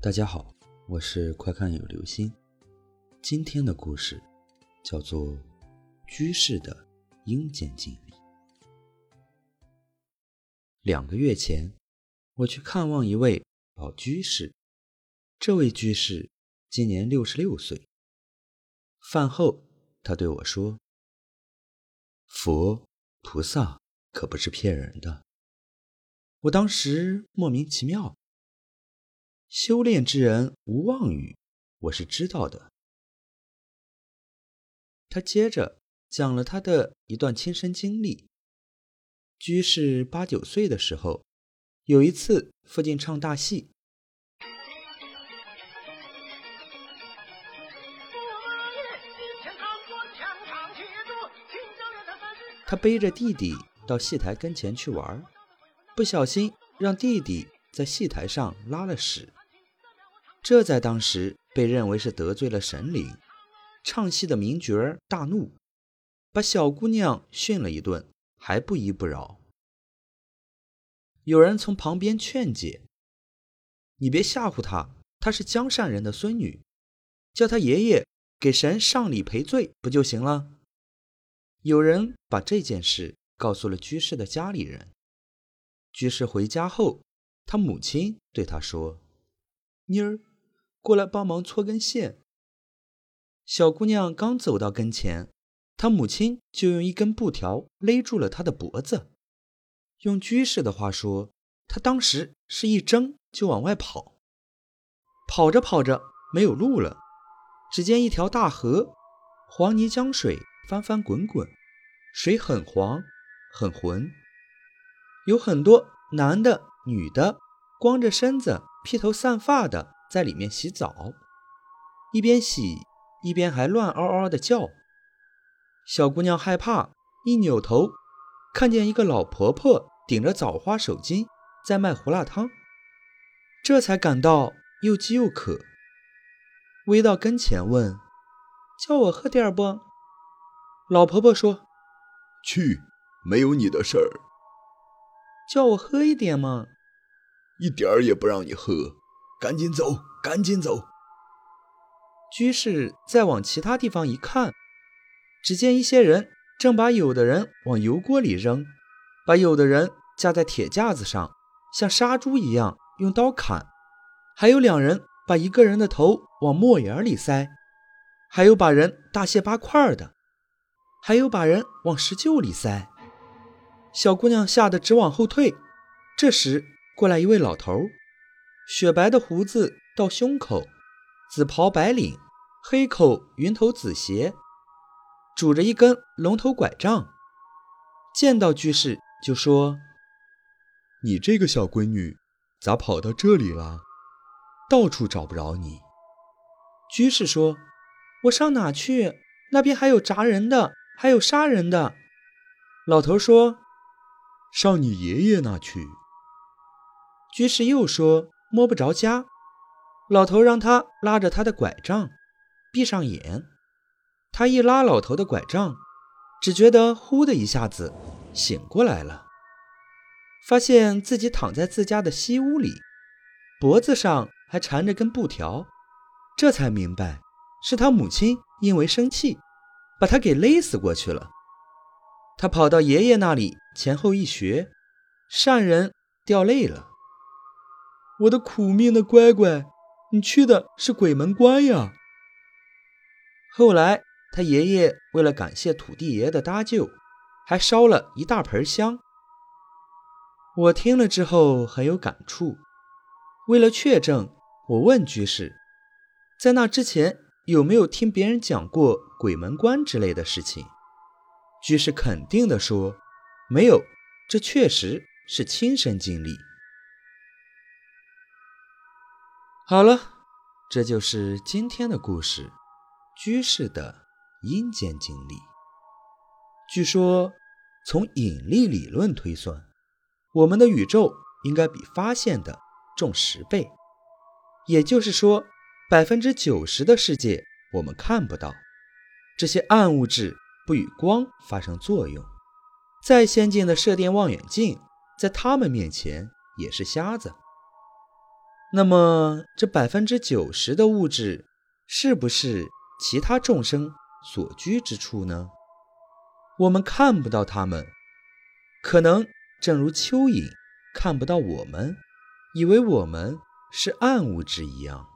大家好，我是快看有流星。今天的故事叫做《居士的阴间经历》。两个月前，我去看望一位老居士。这位居士今年六十六岁。饭后，他对我说：“佛菩萨可不是骗人的。”我当时莫名其妙。修炼之人无妄语，我是知道的。他接着讲了他的一段亲身经历。居士八九岁的时候，有一次附近唱大戏，他背着弟弟到戏台跟前去玩，不小心让弟弟在戏台上拉了屎。这在当时被认为是得罪了神灵，唱戏的名角大怒，把小姑娘训了一顿，还不依不饶。有人从旁边劝解：“你别吓唬她，她是江善人的孙女，叫她爷爷给神上礼赔罪不就行了？”有人把这件事告诉了居士的家里人。居士回家后，他母亲对他说：“妮儿。”过来帮忙搓根线。小姑娘刚走到跟前，她母亲就用一根布条勒住了她的脖子。用居士的话说，她当时是一挣就往外跑，跑着跑着没有路了。只见一条大河，黄泥江水翻翻滚滚，水很黄很浑，有很多男的、女的，光着身子、披头散发的。在里面洗澡，一边洗一边还乱嗷嗷的叫。小姑娘害怕，一扭头，看见一个老婆婆顶着枣花手巾在卖胡辣汤，这才感到又饥又渴，围到跟前问：“叫我喝点不？”老婆婆说：“去，没有你的事儿。”叫我喝一点嘛，一点儿也不让你喝。赶紧走，赶紧走！居士再往其他地方一看，只见一些人正把有的人往油锅里扔，把有的人架在铁架子上，像杀猪一样用刀砍；还有两人把一个人的头往墨眼里塞，还有把人大卸八块的，还有把人往石臼里塞。小姑娘吓得直往后退。这时过来一位老头。雪白的胡子到胸口，紫袍白领，黑口云头紫鞋，拄着一根龙头拐杖。见到居士就说：“你这个小闺女咋跑到这里了？到处找不着你。”居士说：“我上哪去？那边还有砸人的，还有杀人的。”老头说：“上你爷爷那去。”居士又说。摸不着家，老头让他拉着他的拐杖，闭上眼。他一拉老头的拐杖，只觉得呼的一下子醒过来了，发现自己躺在自家的西屋里，脖子上还缠着根布条，这才明白是他母亲因为生气，把他给勒死过去了。他跑到爷爷那里，前后一学，善人掉泪了。我的苦命的乖乖，你去的是鬼门关呀！后来他爷爷为了感谢土地爷的搭救，还烧了一大盆香。我听了之后很有感触。为了确证，我问居士，在那之前有没有听别人讲过鬼门关之类的事情？居士肯定地说，没有，这确实是亲身经历。好了，这就是今天的故事，居士的阴间经历。据说，从引力理论推算，我们的宇宙应该比发现的重十倍，也就是说，百分之九十的世界我们看不到，这些暗物质不与光发生作用。再先进的射电望远镜，在他们面前也是瞎子。那么这百分之九十的物质，是不是其他众生所居之处呢？我们看不到它们，可能正如蚯蚓看不到我们，以为我们是暗物质一样。